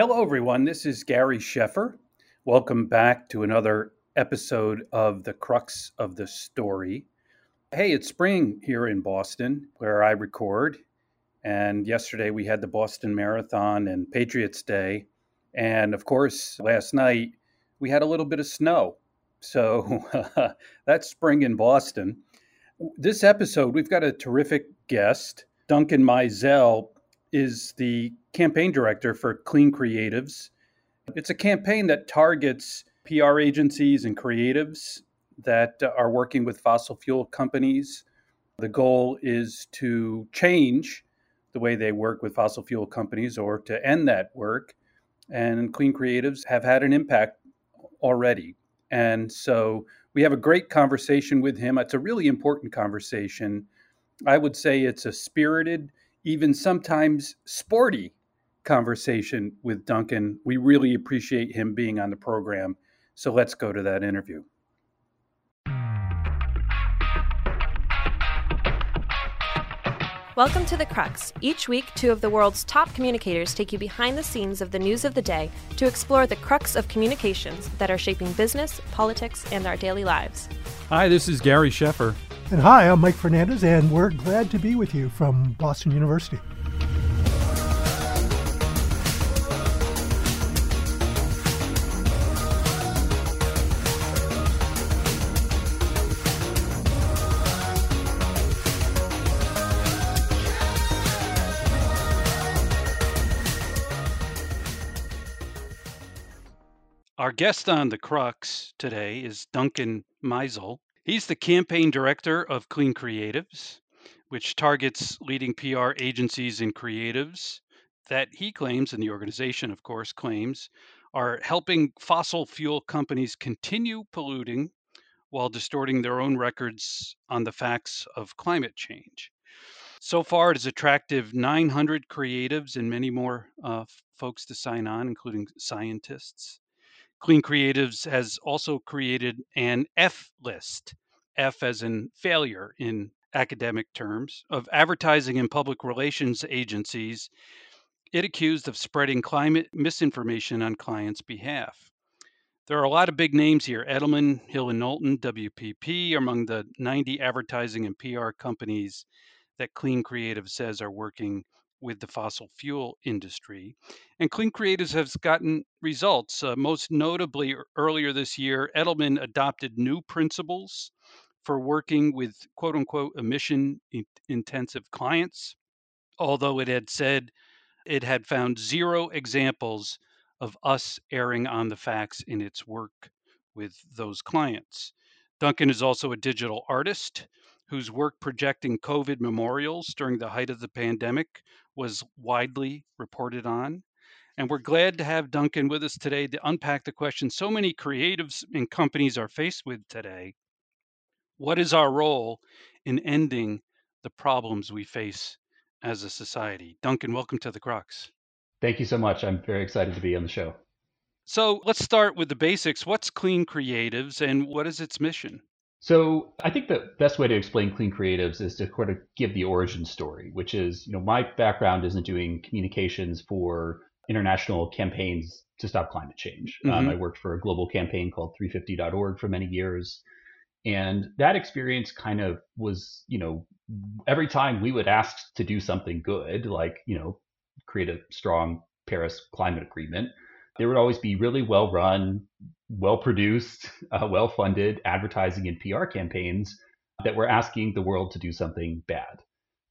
Hello, everyone. This is Gary Sheffer. Welcome back to another episode of The Crux of the Story. Hey, it's spring here in Boston, where I record. And yesterday we had the Boston Marathon and Patriots Day. And of course, last night we had a little bit of snow. So that's spring in Boston. This episode, we've got a terrific guest. Duncan Meisel is the campaign director for Clean Creatives. It's a campaign that targets PR agencies and creatives that uh, are working with fossil fuel companies. The goal is to change the way they work with fossil fuel companies or to end that work. And Clean Creatives have had an impact already. And so we have a great conversation with him. It's a really important conversation. I would say it's a spirited, even sometimes sporty conversation with Duncan. We really appreciate him being on the program. So let's go to that interview. Welcome to The Crux. Each week, two of the world's top communicators take you behind the scenes of the news of the day to explore the crux of communications that are shaping business, politics, and our daily lives. Hi, this is Gary Sheffer. And hi, I'm Mike Fernandez, and we're glad to be with you from Boston University. Our guest on the Crux today is Duncan Meisel. He's the campaign director of Clean Creatives, which targets leading PR agencies and creatives that he claims, and the organization, of course, claims, are helping fossil fuel companies continue polluting while distorting their own records on the facts of climate change. So far, it has attracted 900 creatives and many more uh, folks to sign on, including scientists. Clean Creatives has also created an F list, F as in failure in academic terms, of advertising and public relations agencies it accused of spreading climate misinformation on clients' behalf. There are a lot of big names here. Edelman, Hill and Knowlton, WPP among the 90 advertising and PR companies that Clean Creative says are working with the fossil fuel industry. And Clean Creatives has gotten results. Uh, most notably, earlier this year, Edelman adopted new principles for working with quote unquote emission intensive clients, although it had said it had found zero examples of us erring on the facts in its work with those clients. Duncan is also a digital artist whose work projecting COVID memorials during the height of the pandemic was widely reported on. And we're glad to have Duncan with us today to unpack the question so many creatives and companies are faced with today. What is our role in ending the problems we face as a society? Duncan, welcome to the Crux. Thank you so much. I'm very excited to be on the show. So let's start with the basics. What's Clean Creatives and what is its mission? So I think the best way to explain clean creatives is to sort of give the origin story, which is, you know, my background isn't doing communications for international campaigns to stop climate change. Um, mm-hmm. Um, I worked for a global campaign called 350.org for many years. And that experience kind of was, you know, every time we would ask to do something good, like, you know, create a strong Paris climate agreement, there would always be really well run, well produced, uh, well funded advertising and PR campaigns that were asking the world to do something bad.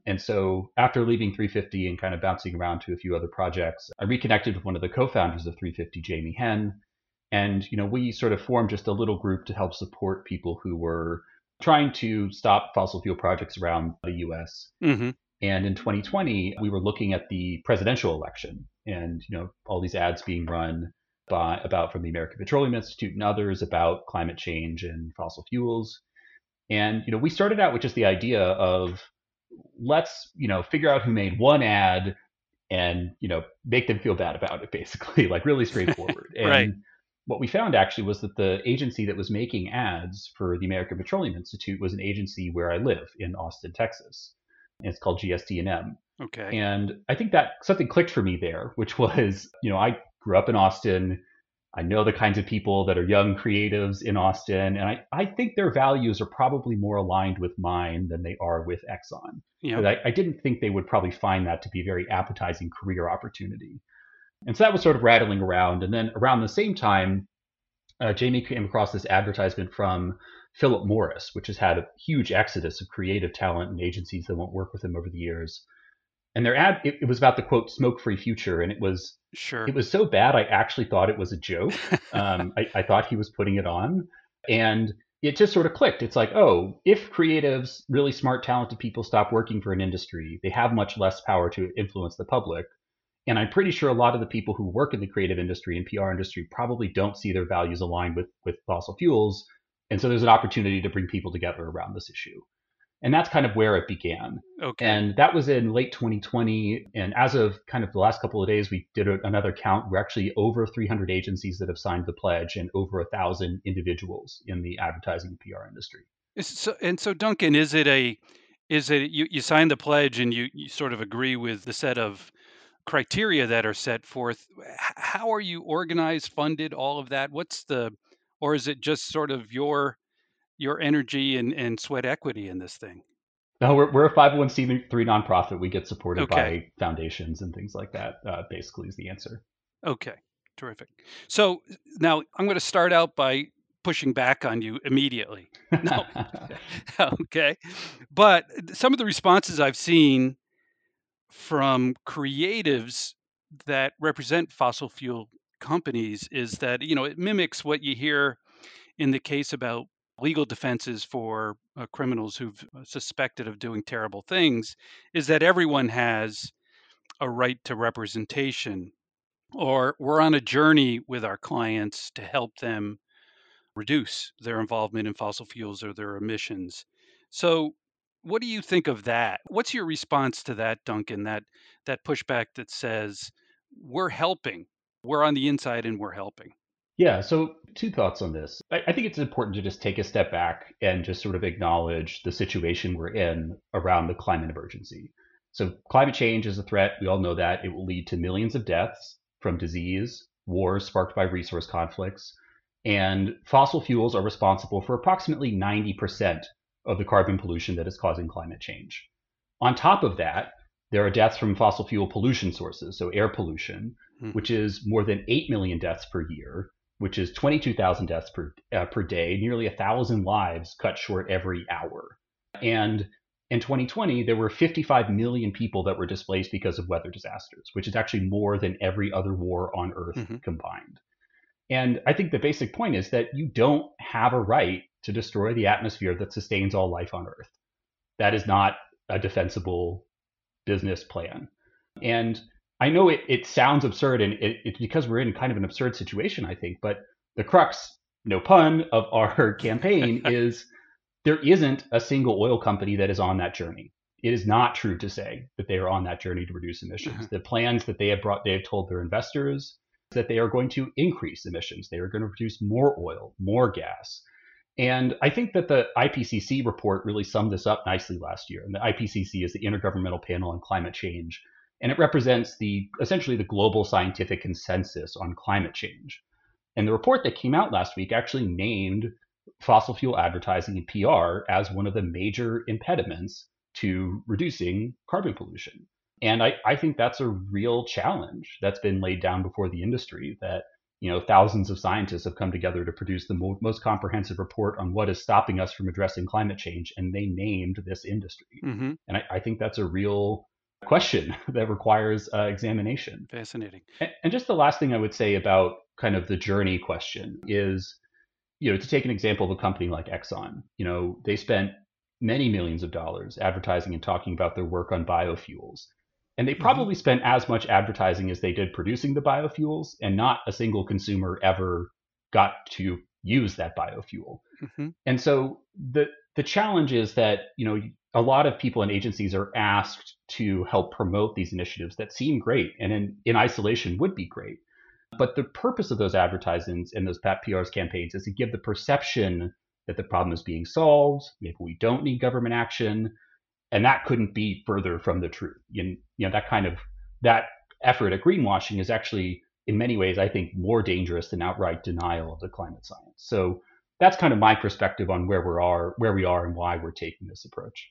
And so after leaving 350 and kind of bouncing around to a few other projects, I reconnected with one of the co-founders of 350, Jamie Henn. And, you know, we sort of formed just a little group to help support people who were trying to stop fossil fuel projects around the US. Mm-hmm. And in 2020, we were looking at the presidential election and, you know, all these ads being run by, about from the American Petroleum Institute and others about climate change and fossil fuels. And, you know, we started out with just the idea of let's, you know, figure out who made one ad and, you know, make them feel bad about it, basically, like really straightforward. right. And what we found actually was that the agency that was making ads for the American Petroleum Institute was an agency where I live in Austin, Texas. It's called GSD&M. Okay. And I think that something clicked for me there, which was, you know, I grew up in Austin. I know the kinds of people that are young creatives in Austin, and I, I think their values are probably more aligned with mine than they are with Exxon. Yeah. I, I didn't think they would probably find that to be a very appetizing career opportunity. And so that was sort of rattling around. And then around the same time, uh, Jamie came across this advertisement from Philip Morris, which has had a huge exodus of creative talent and agencies that won't work with him over the years. And their ad, it, it was about the quote "smoke-free future," and it was Sure. it was so bad I actually thought it was a joke. um, I, I thought he was putting it on, and it just sort of clicked. It's like, oh, if creatives, really smart, talented people stop working for an industry, they have much less power to influence the public. And I'm pretty sure a lot of the people who work in the creative industry and PR industry probably don't see their values aligned with, with fossil fuels. And so there's an opportunity to bring people together around this issue. And that's kind of where it began. okay. And that was in late 2020. And as of kind of the last couple of days, we did a, another count. We're actually over 300 agencies that have signed the pledge and over a thousand individuals in the advertising and PR industry. So, and so, Duncan, is it a, is it you, you sign the pledge and you, you sort of agree with the set of criteria that are set forth? How are you organized, funded, all of that? What's the, or is it just sort of your your energy and, and sweat equity in this thing? No, we're, we're a 501c3 nonprofit. We get supported Okay. by foundations and things like that, uh, basically, is the answer. Okay, terrific. So now I'm going to start out by pushing back on you immediately. No. okay. But some of the responses I've seen from creatives that represent fossil fuel companies is that, you know, it mimics what you hear in the case about legal defenses for uh, criminals who've uh, suspected of doing terrible things is that everyone has a right to representation or we're on a journey with our clients to help them reduce their involvement in fossil fuels or their emissions. So, what do you think of that? What's your response to that, Duncan? That that pushback that says we're helping, we're on the inside and we're helping. Yeah, so two thoughts on this. I, I think it's important to just take a step back and just sort of acknowledge the situation we're in around the climate emergency. So, climate change is a threat. We all know that. It will lead to millions of deaths from disease, wars sparked by resource conflicts, and fossil fuels are responsible for approximately 90% of the carbon pollution that is causing climate change. On top of that, there are deaths from fossil fuel pollution sources, so air pollution, Hmm. which is more than 8 million deaths per year, which is 22,000 deaths per, uh, per day, nearly a thousand lives cut short every hour. And in 2020, there were 55 million people that were displaced because of weather disasters, which is actually more than every other war on Earth Mhm. combined. And I think the basic point is that you don't have a right to destroy the atmosphere that sustains all life on Earth. That is not a defensible business plan. And I know it, it sounds absurd, and it, it's because we're in kind of an absurd situation, I think. But the crux, no pun, of our campaign is there isn't a single oil company that is on that journey. It is not true to say that they are on that journey to reduce emissions. Mhm. The plans that they have brought, they have told their investors that they are going to increase emissions. They are going to produce more oil, more gas. And I think that the IPCC report really summed this up nicely last year. And the IPCC is the Intergovernmental Panel on Climate Change, and it represents the essentially the global scientific consensus on climate change. And the report that came out last week actually named fossil fuel advertising and PR as one of the major impediments to reducing carbon pollution. And I, I think that's a real challenge that's been laid down before the industry that you know thousands of scientists have come together to produce the mo- most comprehensive report on what is stopping us from addressing climate change and they named this industry hmm and i, I think that's a real question that requires uh, examination Fascinating. and, and just the last thing i would say about kind of the journey question is you know to take an example of a company like exxon you know they spent many millions of dollars advertising and talking about their work on biofuels and they Mhm. probably spent as much advertising as they did producing the biofuels, and not a single consumer ever got to use that biofuel. hmm And so the the challenge is that you know a lot of people and agencies are asked to help promote these initiatives that seem great and in, in isolation would be great. But the purpose of those advertisements and those PRs campaigns is to give the perception that the problem is being solved, maybe we don't need government action, and that couldn't be further from the truth. You, you know that kind of that effort at greenwashing is actually in many ways, I think, more dangerous than outright denial of the climate science. So that's kind of my perspective on where we are, where we are, and why we're taking this approach.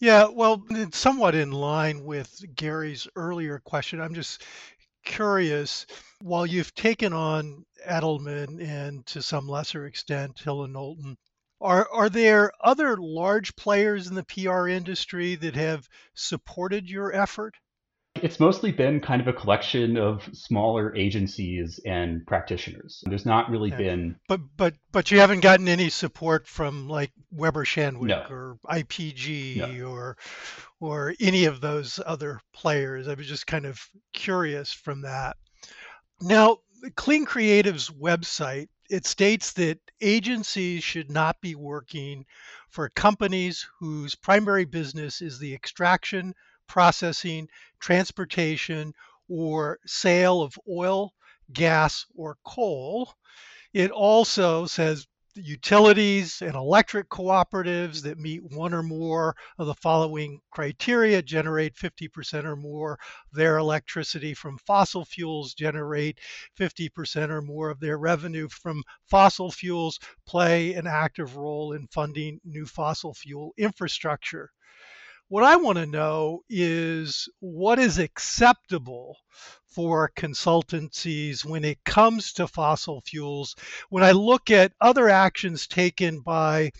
Yeah, well, somewhat in line with Gary's earlier question. I'm just curious, while you've taken on Edelman and to some lesser extent Hill and Knowlton, are are there other large players in the PR industry that have supported your effort? It's mostly been kind of a collection of smaller agencies and practitioners. There's not really Yeah. been But but but you haven't gotten any support from like Weber Shandwick No. or IPG No. or or any of those other players. I was just kind of curious from that. Now, Clean Creative's website, it states that agencies should not be working for companies whose primary business is the extraction, processing, transportation, or sale of oil, gas, or coal. It also says utilities and electric cooperatives that meet one or more of the following criteria generate 50% or more of their electricity from fossil fuels, generate 50% or more of their revenue from fossil fuels, play an active role in funding new fossil fuel infrastructure. What I want to know is what is acceptable for consultancies when it comes to fossil fuels. When I look at other actions taken by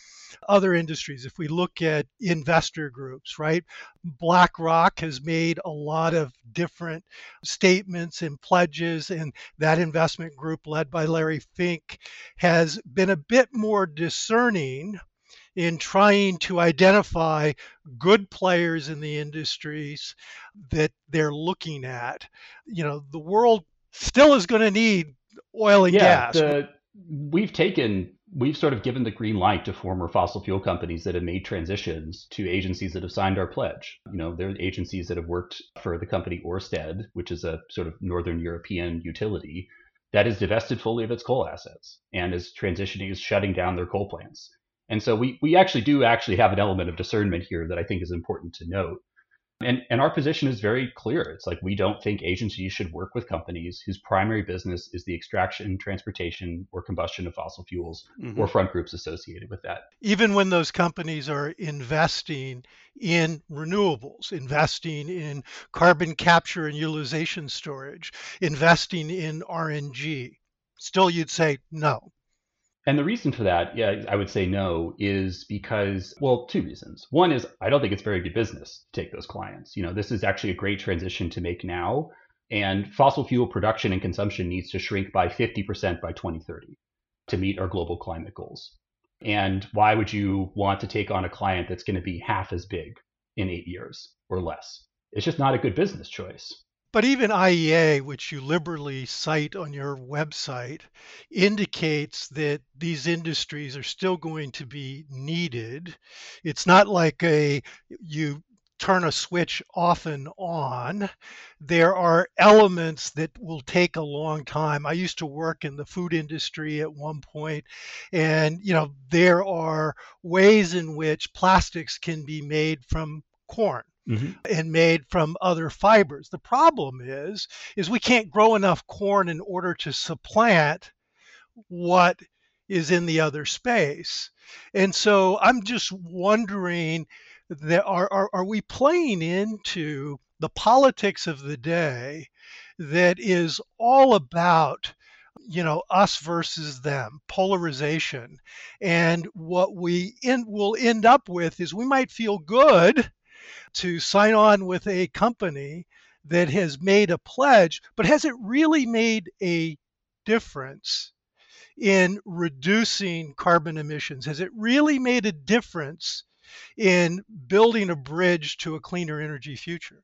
other industries, if we look at investor groups, right? BlackRock has made a lot of different statements and pledges, and that investment group, led by Larry Fink, has been a bit more discerning in trying to identify good players in the industries that they're looking at. You know, the world still is going to need oil and yeah, gas. the, we've taken we've sort of given the green light to former fossil fuel companies that have made transitions to agencies that have signed our pledge. You know, there are agencies that have worked for the company Orsted, which is a sort of northern European utility that is divested fully of its coal assets and is transitioning is shutting down their coal plants. And so we we actually do actually have an element of discernment here that I think is important to note. And, and our position is very clear. It's like we don't think agencies should work with companies whose primary business is the extraction, transportation, or combustion of fossil fuels Mhm. or front groups associated with that. even when those companies are investing in renewables, investing in carbon capture and utilization storage, investing in RNG, still you'd say no. And the reason for that, yeah, I would say no, is because, well, two reasons. One is I don't think it's very good business to take those clients. You know, this is actually a great transition to make now. And fossil fuel production and consumption needs to shrink by 50% by 2030 to meet our global climate goals. And why would you want to take on a client that's going to be half as big in eight years or less? It's just not a good business choice. But even IEA, which you liberally cite on your website, indicates that these industries are still going to be needed. It's not like a you turn a switch off and on. There are elements that will take a long time. I used to work in the food industry at one point and you know there are ways in which plastics can be made from corn Mm-hmm. and made from other fibers. The problem is is we can't grow enough corn in order to supplant what is in the other space. And so I'm just wondering that are, are are we playing into the politics of the day that is all about you know us versus them polarization and what we in, will end up with is we might feel good to sign on with a company that has made a pledge, but has it really made a difference in reducing carbon emissions? Has it really made a difference in building a bridge to a cleaner energy future?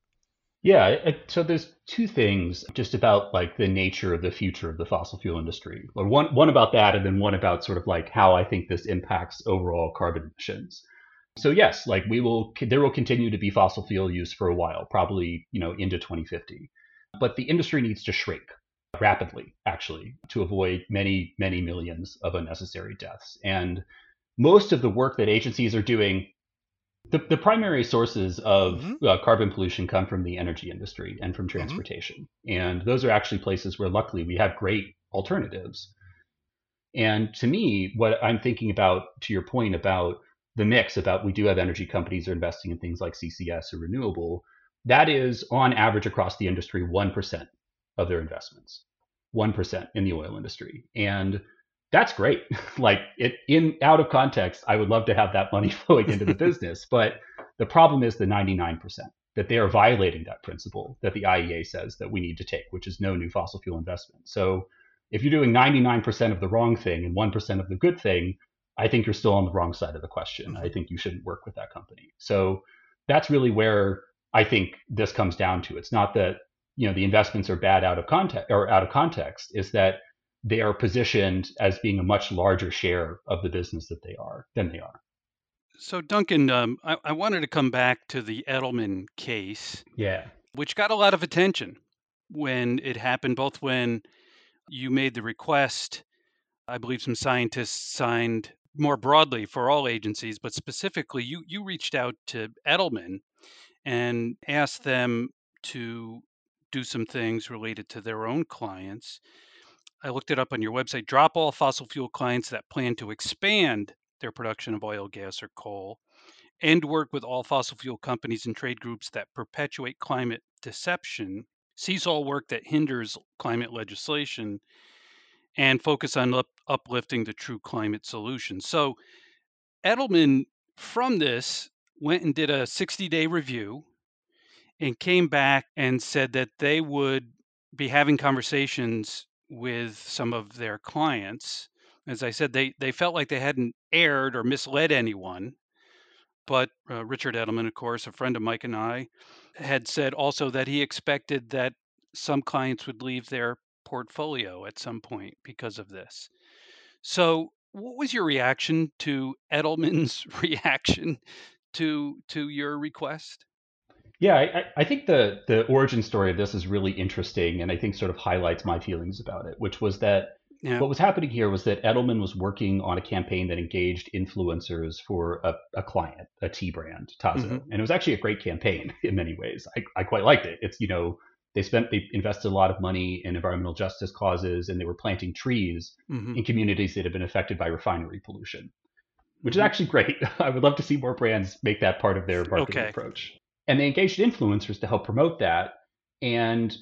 Yeah, so there's two things just about like the nature of the future of the fossil fuel industry. Or one one about that, and then one about sort of like how I think this impacts overall carbon emissions. So yes, like we will, there will continue to be fossil fuel use for a while, probably you know into 2050. But the industry needs to shrink rapidly, actually, to avoid many many millions of unnecessary deaths. And most of the work that agencies are doing The, the primary sources of Mhm. uh, carbon pollution come from the energy industry and from Mm-hmm. transportation. And those are actually places where, luckily, we have great alternatives. And to me, what I'm thinking about, to your point about the mix, about we do have energy companies are investing in things like CCS or renewable, that is on average across the industry 1% of their investments, 1% in the oil industry. And that's great. like it in out of context, I would love to have that money flowing into the business, but the problem is the 99% that they are violating that principle that the IEA says that we need to take, which is no new fossil fuel investment. So if you're doing 99% of the wrong thing and 1% of the good thing, I think you're still on the wrong side of the question. I think you shouldn't work with that company. So that's really where I think this comes down to. It's not that you know the investments are bad out of context or out of context. Is that they are positioned as being a much larger share of the business that they are than they are. So, Duncan, um, I, I wanted to come back to the Edelman case, Yeah. which got a lot of attention when it happened, both when you made the request. I believe some scientists signed more broadly for all agencies, but specifically, you, you reached out to Edelman and asked them to do some things related to their own clients. I looked it up on your website. Drop all fossil fuel clients that plan to expand their production of oil, gas, or coal, and work with all fossil fuel companies and trade groups that perpetuate climate deception, cease all work that hinders climate legislation, and focus on uplifting the true climate solution. So, Edelman, from this, went and did a 60 day review and came back and said that they would be having conversations with some of their clients. As I said, they, they felt like they hadn't erred or misled anyone. But uh, Richard Edelman, of course, a friend of Mike and I, had said also that he expected that some clients would leave their portfolio at some point because of this. So, what was your reaction to Edelman's reaction to to your request? Yeah, I, I think the the origin story of this is really interesting, and I think sort of highlights my feelings about it, which was that Yeah. what was happening here was that Edelman was working on a campaign that engaged influencers for a, a client, a tea brand, Tazo, Mhm. and it was actually a great campaign in many ways. I, I quite liked it. It's you know they spent they invested a lot of money in environmental justice causes, and they were planting trees Mhm. in communities that have been affected by refinery pollution, which is Mhm. actually great. I would love to see more brands make that part of their marketing Okay. approach. And they engaged influencers to help promote that. And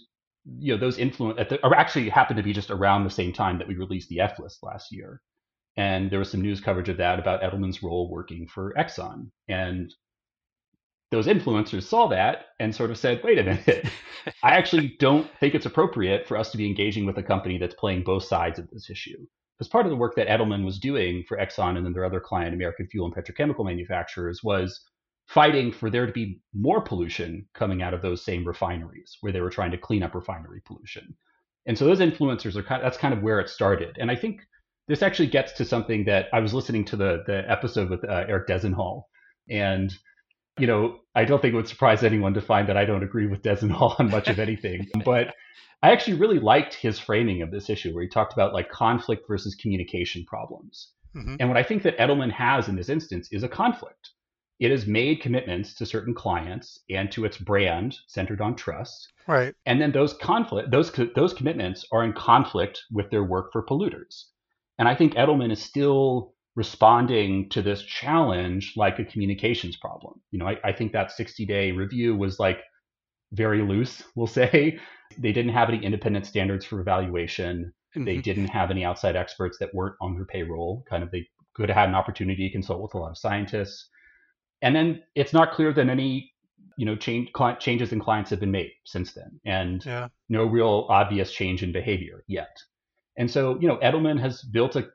you know, those influence or actually happened to be just around the same time that we released the F list last year. And there was some news coverage of that about Edelman's role working for Exxon. And those influencers saw that and sort of said, wait a minute, I actually don't think it's appropriate for us to be engaging with a company that's playing both sides of this issue. Because part of the work that Edelman was doing for Exxon and then their other client, American Fuel and Petrochemical Manufacturers, was fighting for there to be more pollution coming out of those same refineries where they were trying to clean up refinery pollution. And so those influencers are kind of, that's kind of where it started. And I think this actually gets to something that I was listening to the the episode with uh, Eric Dezenhall, and you know I don't think it would surprise anyone to find that I don't agree with Dezenhall on much of anything, but I actually really liked his framing of this issue where he talked about like conflict versus communication problems. Mhm. And what I think that Edelman has in this instance is a conflict. It has made commitments to certain clients and to its brand centered on trust, Right. and then those conflict those those commitments are in conflict with their work for polluters. And I think Edelman is still responding to this challenge like a communications problem. You know, I, I think that 60 day review was like very loose, we'll say. They didn't have any independent standards for evaluation. They Mhm. didn't have any outside experts that weren't on their payroll. Kind of, they could have had an opportunity to consult with a lot of scientists. And then it's not clear that any, you know, change, cli- changes in clients have been made since then, and Yeah. no real obvious change in behavior yet. And so, you know, Edelman has built a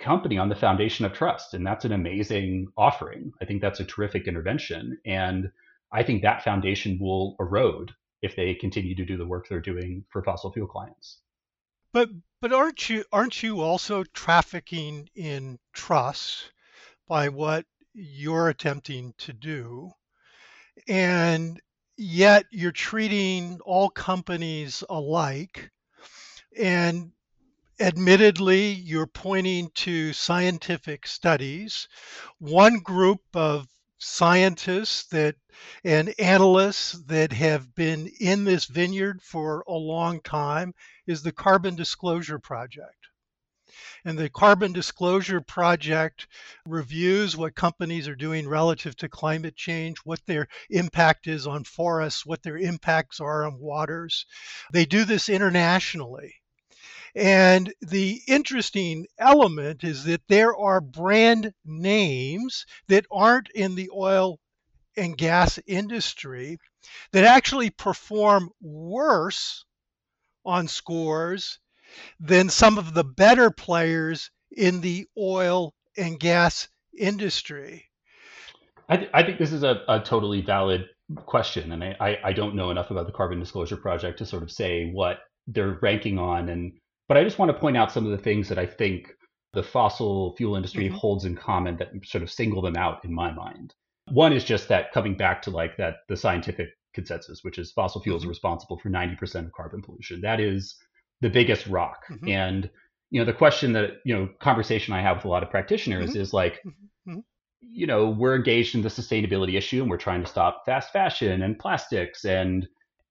company on the foundation of trust, and that's an amazing offering. I think that's a terrific intervention, and I think that foundation will erode if they continue to do the work they're doing for fossil fuel clients. But but aren't you aren't you also trafficking in trust by what you're attempting to do? And yet you're treating all companies alike. And admittedly, you're pointing to scientific studies. One group of scientists that and analysts that have been in this vineyard for a long time is the Carbon Disclosure Project. And the Carbon Disclosure Project reviews what companies are doing relative to climate change, what their impact is on forests, what their impacts are on waters. They do this internationally. And the interesting element is that there are brand names that aren't in the oil and gas industry that actually perform worse on scores than some of the better players in the oil and gas industry. I, th- I think this is a, a, totally valid question, and I, I, I, don't know enough about the Carbon Disclosure Project to sort of say what they're ranking on. And but I just want to point out some of the things that I think the fossil fuel industry mm-hmm. holds in common that sort of single them out in my mind. One is just that coming back to like that the scientific consensus, which is fossil fuels mm-hmm. are responsible for 90% of carbon pollution. That is the biggest rock. Mm-hmm. And you know, the question that you know, conversation I have with a lot of practitioners mm-hmm. is like, mm-hmm. Mm-hmm. you know, we're engaged in the sustainability issue and we're trying to stop fast fashion and plastics and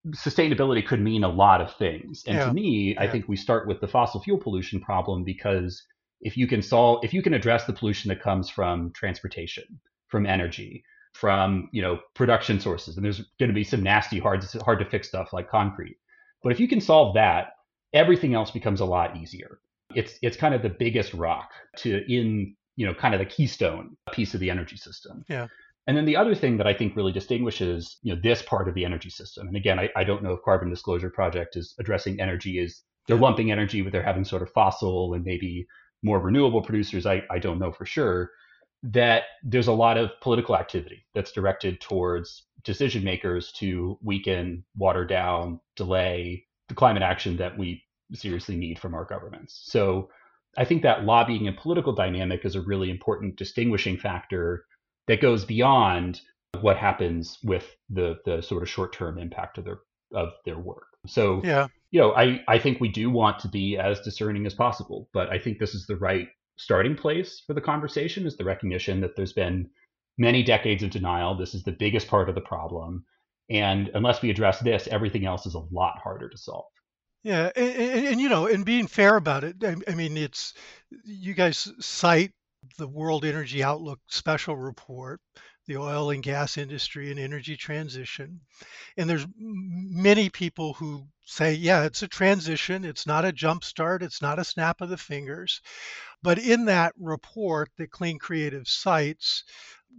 sustainability could mean a lot of things. And yeah. to me, yeah. I think we start with the fossil fuel pollution problem because if you can solve if you can address the pollution that comes from transportation, from energy, from, you know, production sources, and there's going to be some nasty hard hard to fix stuff like concrete. But if you can solve that, everything else becomes a lot easier. It's it's kind of the biggest rock to in, you know, kind of the keystone piece of the energy system. Yeah. And then the other thing that I think really distinguishes you know this part of the energy system, and again, I, I don't know if Carbon Disclosure Project is addressing energy is they're lumping energy but they're having sort of fossil and maybe more renewable producers. I, I don't know for sure that there's a lot of political activity that's directed towards decision makers to weaken, water down, delay the climate action that we seriously need from our governments. So I think that lobbying and political dynamic is a really important distinguishing factor that goes beyond what happens with the the sort of short term impact of their of their work. So yeah, you know, I I think we do want to be as discerning as possible, but I think this is the right starting place for the conversation is the recognition that there's been many decades of denial. This is the biggest part of the problem, and unless we address this, everything else is a lot harder to solve. Yeah, and, and, and you know, and being fair about it, I, I mean, it's you guys cite the World Energy Outlook special report, the oil and gas industry and energy transition. And there's many people who say, yeah, it's a transition. It's not a jump start. It's not a snap of the fingers. But in that report that Clean Creative cites,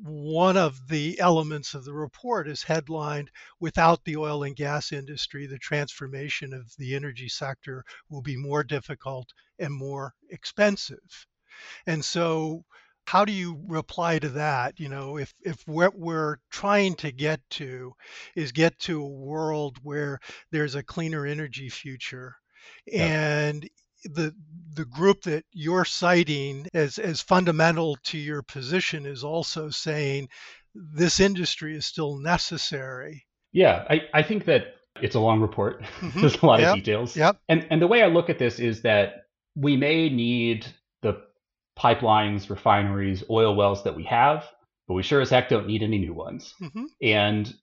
one of the elements of the report is headlined Without the oil and gas industry, the transformation of the energy sector will be more difficult and more expensive. And so how do you reply to that you know if if what we're trying to get to is get to a world where there's a cleaner energy future yeah. and the the group that you're citing as as fundamental to your position is also saying this industry is still necessary yeah i i think that it's a long report mm-hmm. there's a lot yep. of details yep and and the way i look at this is that we may need pipelines, refineries, oil wells that we have, but we sure as heck don't need any new ones. Mm-hmm. And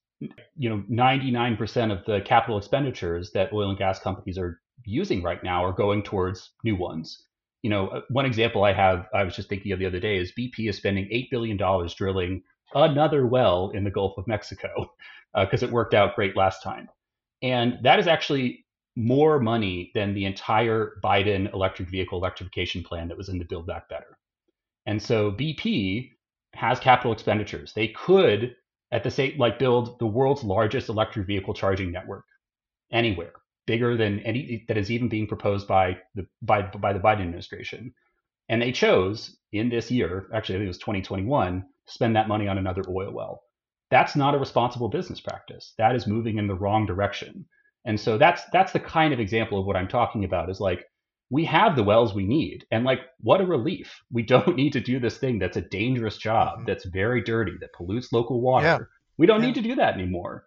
you know, 99% of the capital expenditures that oil and gas companies are using right now are going towards new ones. You know, uh, one example I have, I was just thinking of the other day, is BP is spending $8 billion drilling another well in the Gulf of Mexico because uh, it worked out great last time. And that is actually more money than the entire Biden electric vehicle electrification plan that was in the Build Back Better. And so BP has capital expenditures. They could, at the same, like build the world's largest electric vehicle charging network anywhere, bigger than any that is even being proposed by the by by the Biden administration. And they chose in this year, actually I think it was 2021, to spend that money on another oil well. That's not a responsible business practice. That is moving in the wrong direction. And so that's that's the kind of example of what I'm talking about is like we have the wells we need and like what a relief. We don't need to do this thing that's a dangerous job, mm-hmm. that's very dirty, that pollutes local water. Yeah. We don't yeah. need to do that anymore.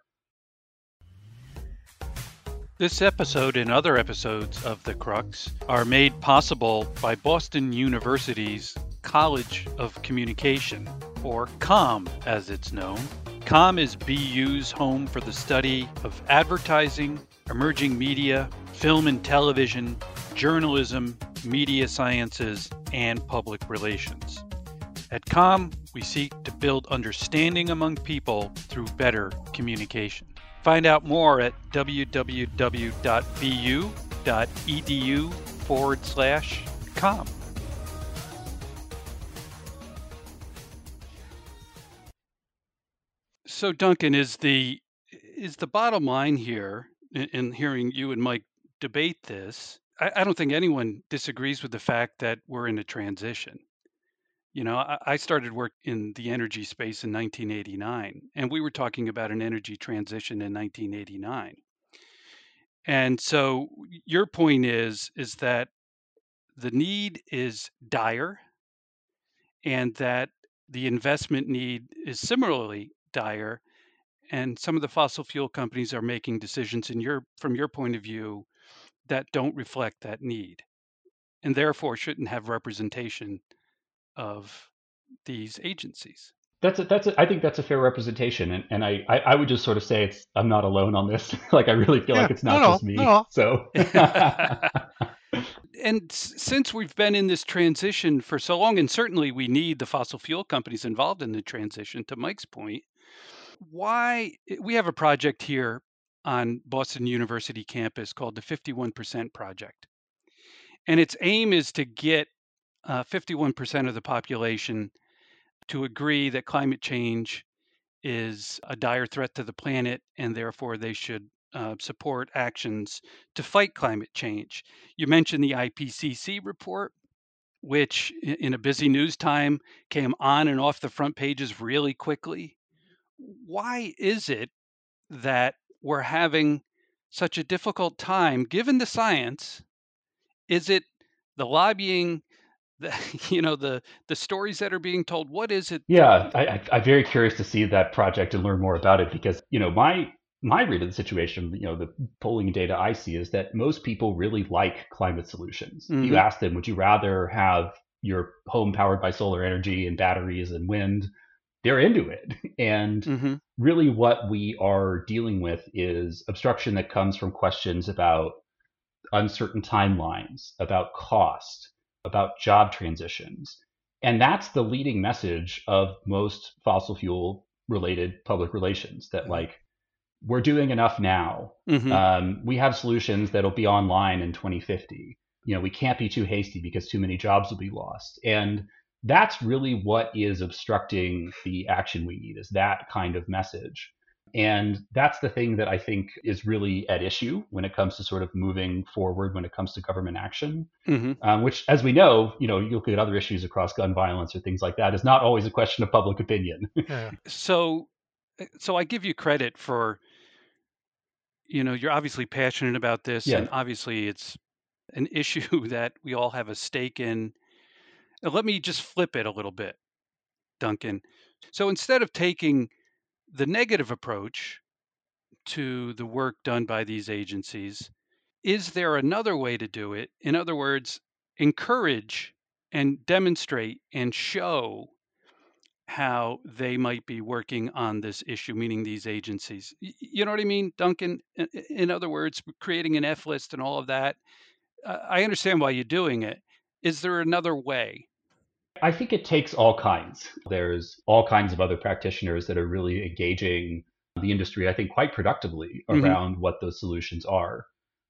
This episode and other episodes of The Crux are made possible by Boston University's College of Communication. or COM as it's known. COM is BU's home for the study of advertising, emerging media, film and television, journalism, media sciences, and public relations. At COM, we seek to build understanding among people through better communication. Find out more at www.bu.edu forward slash COM. So, Duncan, is the is the bottom line here in, in hearing you and Mike debate this? I, I don't think anyone disagrees with the fact that we're in a transition. You know, I, I started work in the energy space in 1989, and we were talking about an energy transition in 1989. And so your point is is that the need is dire and that the investment need is similarly dire and some of the fossil fuel companies are making decisions in your from your point of view that don't reflect that need and therefore shouldn't have representation of these agencies that's a, that's a, I think that's a fair representation, and, and I, I, I would just sort of say it's I'm not alone on this. like I really feel Yeah, like it's not no, no, just me. no. So and since we've been in this transition for so long and certainly we need the fossil fuel companies involved in the transition to mike's point why we have a project here on boston university campus called the 51% project and its aim is to get uh, 51% of the population to agree that climate change is a dire threat to the planet and therefore they should uh, support actions to fight climate change. You mentioned the IPCC report, which in a busy news time came on and off the front pages really quickly. Why is it that we're having such a difficult time given the science? Is it the lobbying, the, you know, the the stories that are being told? What is it? yeah, I, I'm very curious to see that project and learn more about it because you know my my read of the situation, you know, the polling data I see is that most people really like climate solutions. You Mhm. ask them, would you rather have your home powered by solar energy and batteries and wind? They're into it, and Mhm. really what we are dealing with is obstruction that comes from questions about uncertain timelines, about cost, about job transitions. And that's the leading message of most fossil fuel related public relations that, like, we're doing enough now. Mhm. Um, we have solutions that'll be online in 2050. You know, we can't be too hasty because too many jobs will be lost. And that's really what is obstructing the action we need is that kind of message. And that's the thing that I think is really at issue when it comes to sort of moving forward when it comes to government action, Mhm. um, which, as we know, you know, you look at other issues across gun violence or things like that, is not always a question of public opinion. Yeah. so so i give you credit for you know you're obviously passionate about this Yeah. and obviously it's an issue that we all have a stake in Let me just flip it a little bit duncan so instead of taking the negative approach to the work done by these agencies is there another way to do it in other words encourage and demonstrate and show how they might be working on this issue, meaning these agencies. You know what I mean, Duncan? In other words, creating an F list and all of that. I understand why you're doing it. Is there another way? I think it takes all kinds. There's all kinds of other practitioners that are really engaging the industry, I think, quite productively Mhm. around what those solutions are.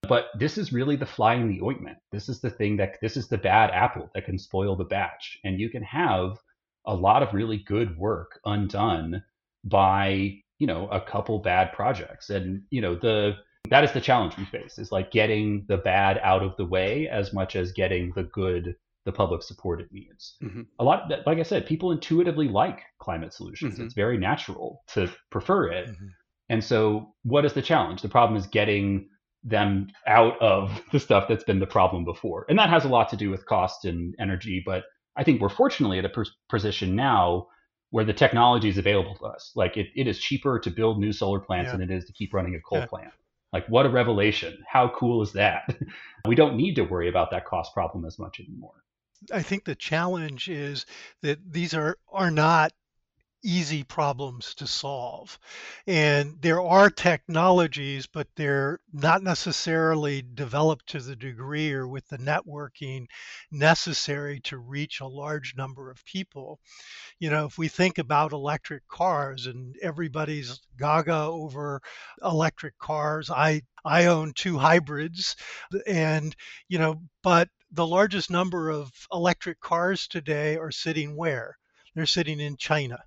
But this is really the fly in the ointment. This is the thing that this is the bad apple that can spoil the batch. And you can have a lot of really good work undone by, you know, a couple bad projects. And, you know, the that is the challenge we face is like getting the bad out of the way as much as getting the good the public support it needs. Mhm. A lot, like I said, people intuitively like climate solutions. Mhm. It's very natural to prefer it. Mhm. And so, what is the challenge? The problem is getting them out of the stuff that's been the problem before. And that has a lot to do with cost and energy. But I think we're fortunately at a pos- position now where the technology is available to us. Like, it, it is cheaper to build new solar plants Yeah. than it is to keep running a coal Yeah. plant. Like, what a revelation. How cool is that? we don't need to worry about that cost problem as much anymore. I think the challenge is that these are are not easy problems to solve. And there are technologies, but they're not necessarily developed to the degree or with the networking necessary to reach a large number of people. You know, if we think about electric cars and everybody's gaga over electric cars, I I own two hybrids and you know, but the largest number of electric cars today are sitting where? They're sitting in China.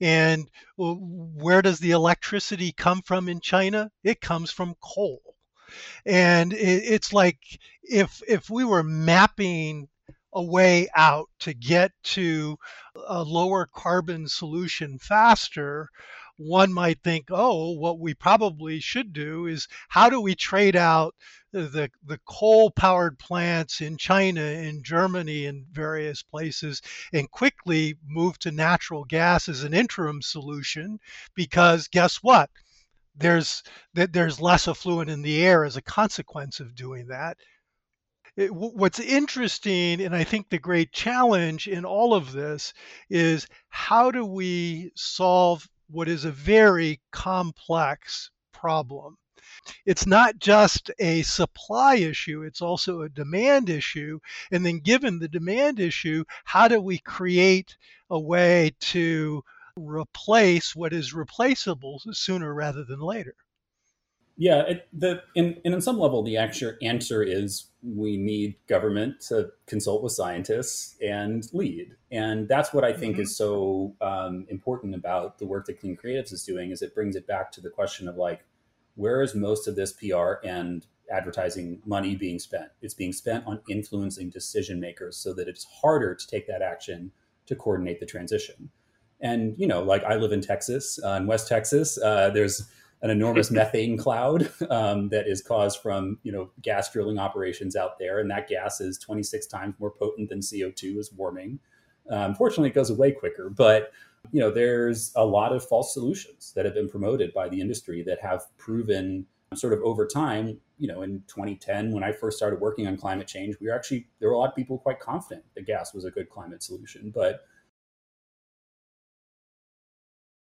And where does the electricity come from in China? It comes from coal. And it's like if if we were mapping a way out to get to a lower carbon solution faster, one might think, oh, what we probably should do is how do we trade out the, the coal powered plants in China, in Germany, in various places, and quickly move to natural gas as an interim solution because guess what? There's there's less effluent in the air as a consequence of doing that. It, what's interesting, and I think the great challenge in all of this is how do we solve what is a very complex problem? it's not just a supply issue, it's also a demand issue. And then, given the demand issue, how do we create a way to replace what is replaceable sooner rather than later? Yeah, it, the in, in some level, the actual answer is we need government to consult with scientists and lead, and that's what I think mm-hmm. is so um, important about the work that Clean Creatives is doing. Is it brings it back to the question of like, where is most of this PR and advertising money being spent? It's being spent on influencing decision makers so that it's harder to take that action to coordinate the transition. And, you know, like I live in Texas, uh, in West Texas, uh, there's an enormous methane cloud um, that is caused from, you know, gas drilling operations out there. And that gas is 26 times more potent than CO2 is warming. Um, fortunately, it goes away quicker, but you know, there's a lot of false solutions that have been promoted by the industry that have proven sort of over time, you know, in 2010, when I first started working on climate change, we were actually, there were a lot of people quite confident that gas was a good climate solution. But,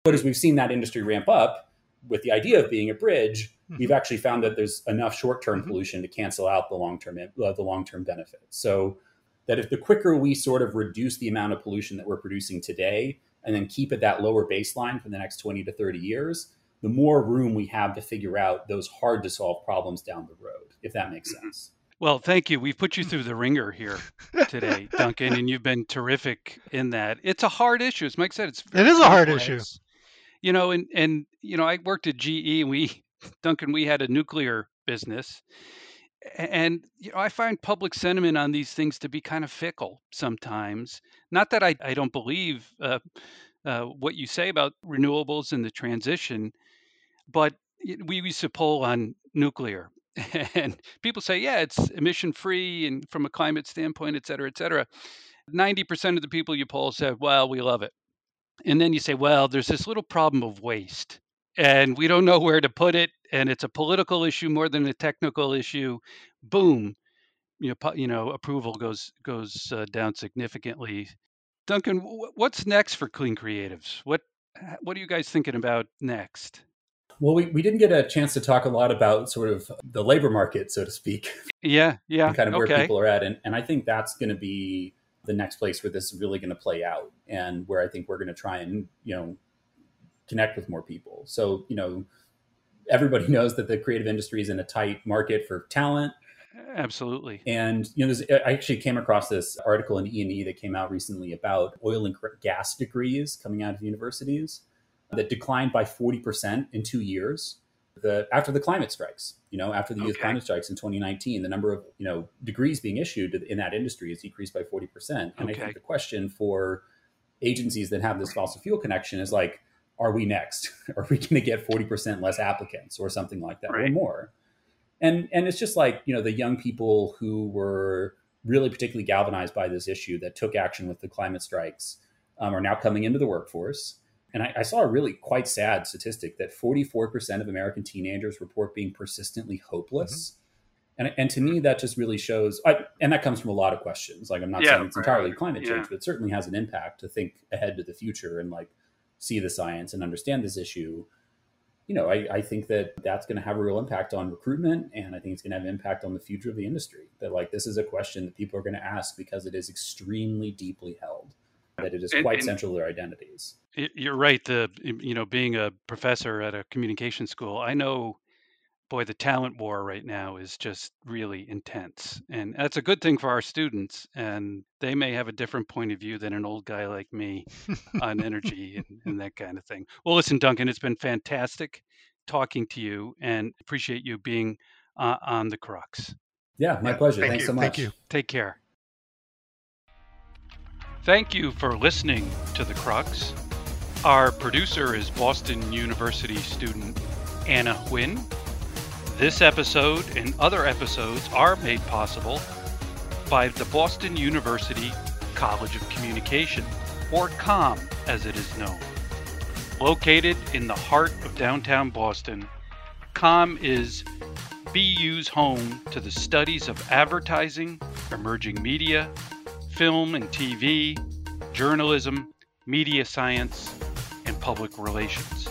but as we've seen that industry ramp up with the idea of being a bridge, mm-hmm. we've actually found that there's enough short-term mm-hmm. pollution to cancel out the long-term, uh, the long-term benefits. So that if the quicker we sort of reduce the amount of pollution that we're producing today, and then keep it that lower baseline for the next 20 to 30 years, the more room we have to figure out those hard to solve problems down the road, if that makes mm-hmm. sense. Well, thank you. We've put you through the wringer here today, Duncan, and you've been terrific in that. It's a hard issue. As Mike said, it's it is a hard issue. You know, and and you know, I worked at GE, and we, Duncan, we had a nuclear business, and you know, I find public sentiment on these things to be kind of fickle sometimes. Not that I, I don't believe uh, uh, what you say about renewables and the transition, but we used to poll on nuclear, and people say, yeah, it's emission free and from a climate standpoint, et cetera, et cetera. 90% of the people you poll said, well, we love it. And then you say, well, there's this little problem of waste and we don't know where to put it and it's a political issue more than a technical issue. Boom you know you know approval goes goes uh, down significantly. Duncan what's next for clean creatives? What what are you guys thinking about next? Well we, we didn't get a chance to talk a lot about sort of the labor market so to speak yeah yeah and kind of where okay. people are at and, and i think that's going to be the next place where this is really going to play out and where i think we're going to try and you know connect with more people. So, you know, everybody knows that the creative industry is in a tight market for talent. Absolutely. And you know, I actually came across this article in E and E that came out recently about oil and gas degrees coming out of universities that declined by forty percent in two years. The after the climate strikes, you know, after the okay. youth climate strikes in 2019, the number of you know degrees being issued in that industry has decreased by forty percent. And okay. I think the question for agencies that have this fossil fuel connection is like, are we next? Are we going to get 40% less applicants or something like that right. or more? And, and it's just like, you know, the young people who were really particularly galvanized by this issue that took action with the climate strikes um, are now coming into the workforce. And I, I, saw a really quite sad statistic that 44% of American teenagers report being persistently hopeless. Mm-hmm. And, and to me, that just really shows, I, and that comes from a lot of questions. Like, I'm not yeah, saying it's entirely climate change, yeah. but it certainly has an impact to think ahead to the future and like, see the science and understand this issue, you know, I, I think that that's going to have a real impact on recruitment, and I think it's going to have an impact on the future of the industry. That like this is a question that people are going to ask because it is extremely deeply held, that it is And- quite and- central to their identities. You're right. The you know being a professor at a communication school, I know, boy, the talent war right now is just really intense, and that's a good thing for our students. And they may have a different point of view than an old guy like me on energy and, and that kind of thing. Well, listen, Duncan, it's been fantastic talking to you, and appreciate you being uh, on the crux. Yeah, my Yeah, pleasure. thank Thanks you, so much. thank you. Take care. Thank you for listening to The Crux. Our producer is Boston University student Anna Huynh. This episode and other episodes are made possible by the Boston University College of Communication, or COM as it is known. Located in the heart of downtown Boston, COM is BU's home to the studies of advertising, emerging media, film and TV, journalism, media science, and public relations.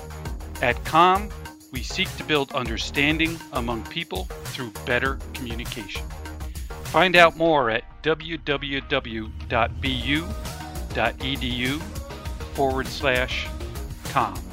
At COM, we seek to build understanding among people through better communication. Find out more at www.bu.edu forward slash COM.